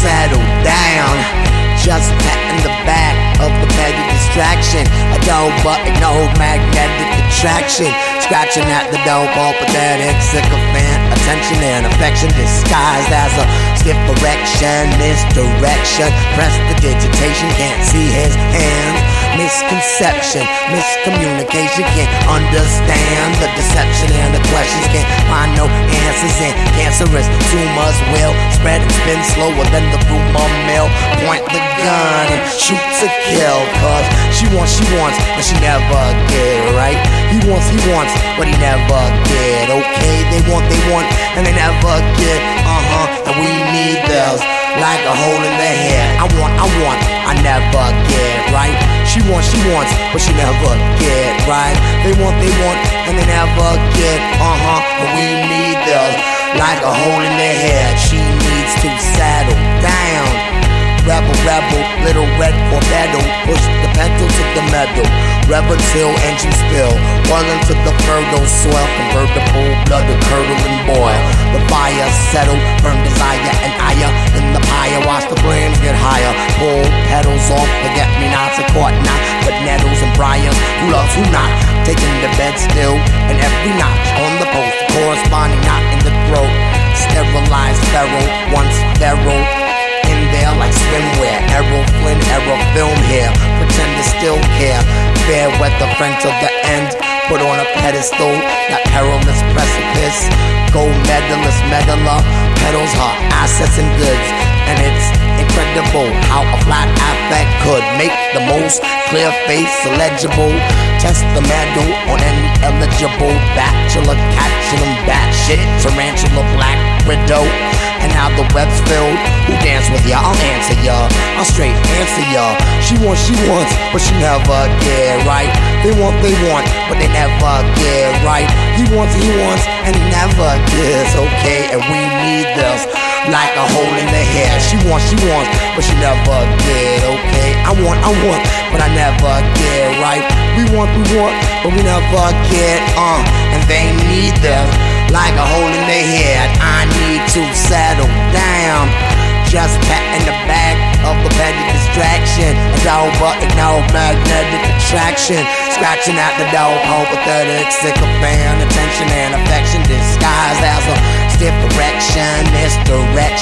settle down. Just patting the back of the petty distraction. A dull button, no magnetic attraction. Scratching at the dull, pathetic sycophant. Attention and affection disguised as a stiff erection. Misdirection. Press the digitation, can't see his hands. Misconception, miscommunication, can't understand the deception and the questions, can't find no answers. And cancerous tumors will spread and spin slower than the rumor mill. Point the gun and shoot to kill. Cause she wants, she wants, but she never get right. He wants, he wants, but he never get. Okay, they want, they want, and they never get. Like a hole in the head. I want, I want, I never get right. She wants, she wants, but she never get right. They want, they want, and they never get. Uh huh, but we need those like a hole in the head. She needs to settle down. Rebel, rebel, little red Corvette, push the pedal to the metal. Rebel till engine spill, well into the fertile soil. convert the Convertible, blood to curdle and boil. The fire settle, burn desire and ire the fire. Watch the flames get higher. Pull pedals off, forget me nots, a caught not, but nettles and briars. Who loves who not? Taking the bed still, and every notch on the post corresponding knot in the throat. Sterilized feral, once feral in there like swimwear. Errol Flynn, arrow film here. Pretend to still care. Fair weather friend till the end. Put on a pedestal, that perilous precipice. Gold medalist, medaler. Pedals her and goods. And it's incredible how a flat affect could make the most clear face illegible. Test the medal on any eligible bachelor, catching them batshit. Tarantula, black widow. And now the web's filled. Who dance with ya? I'll answer ya. I'll straight answer ya. She wants, she wants, but she never get right. They want, they want, but they never get right. He wants, he wants, and he never gets okay. And we need this like a hole in the hair. She wants, she wants, but she never get okay. I want, I want, but I never get right. We want, we want, but we never get uh. And they need this like a hole in their head. I need to settle down. Just patting the back of the petty distraction. A dull button, no magnetic attraction. Scratching at the door, pathetic, sycophant, attention and affection disguised as a stiff erection, misdirection.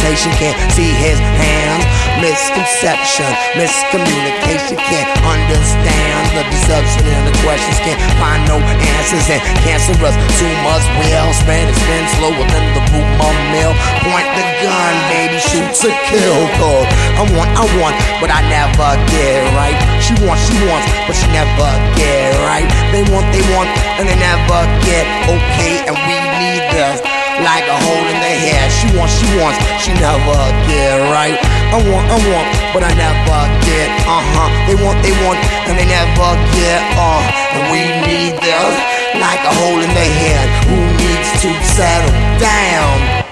Press can't see his hands. Misconception, miscommunication, can't understand the deception and the questions, can't find no answers. And cancerous tumors will spread and spin slower than the rumor mill. Point the gun, baby, shoot to kill. Cause I want, I want, but I never get right. She wants, she wants, but she never get right. They want, they want, and they never get okay. And we need this like a hole in. She wants, she wants, she never get right. I want, I want, but I never get. Uh huh. They want, they want, and they never get. Uh, and we need them like a hole in the head. Who needs to settle down?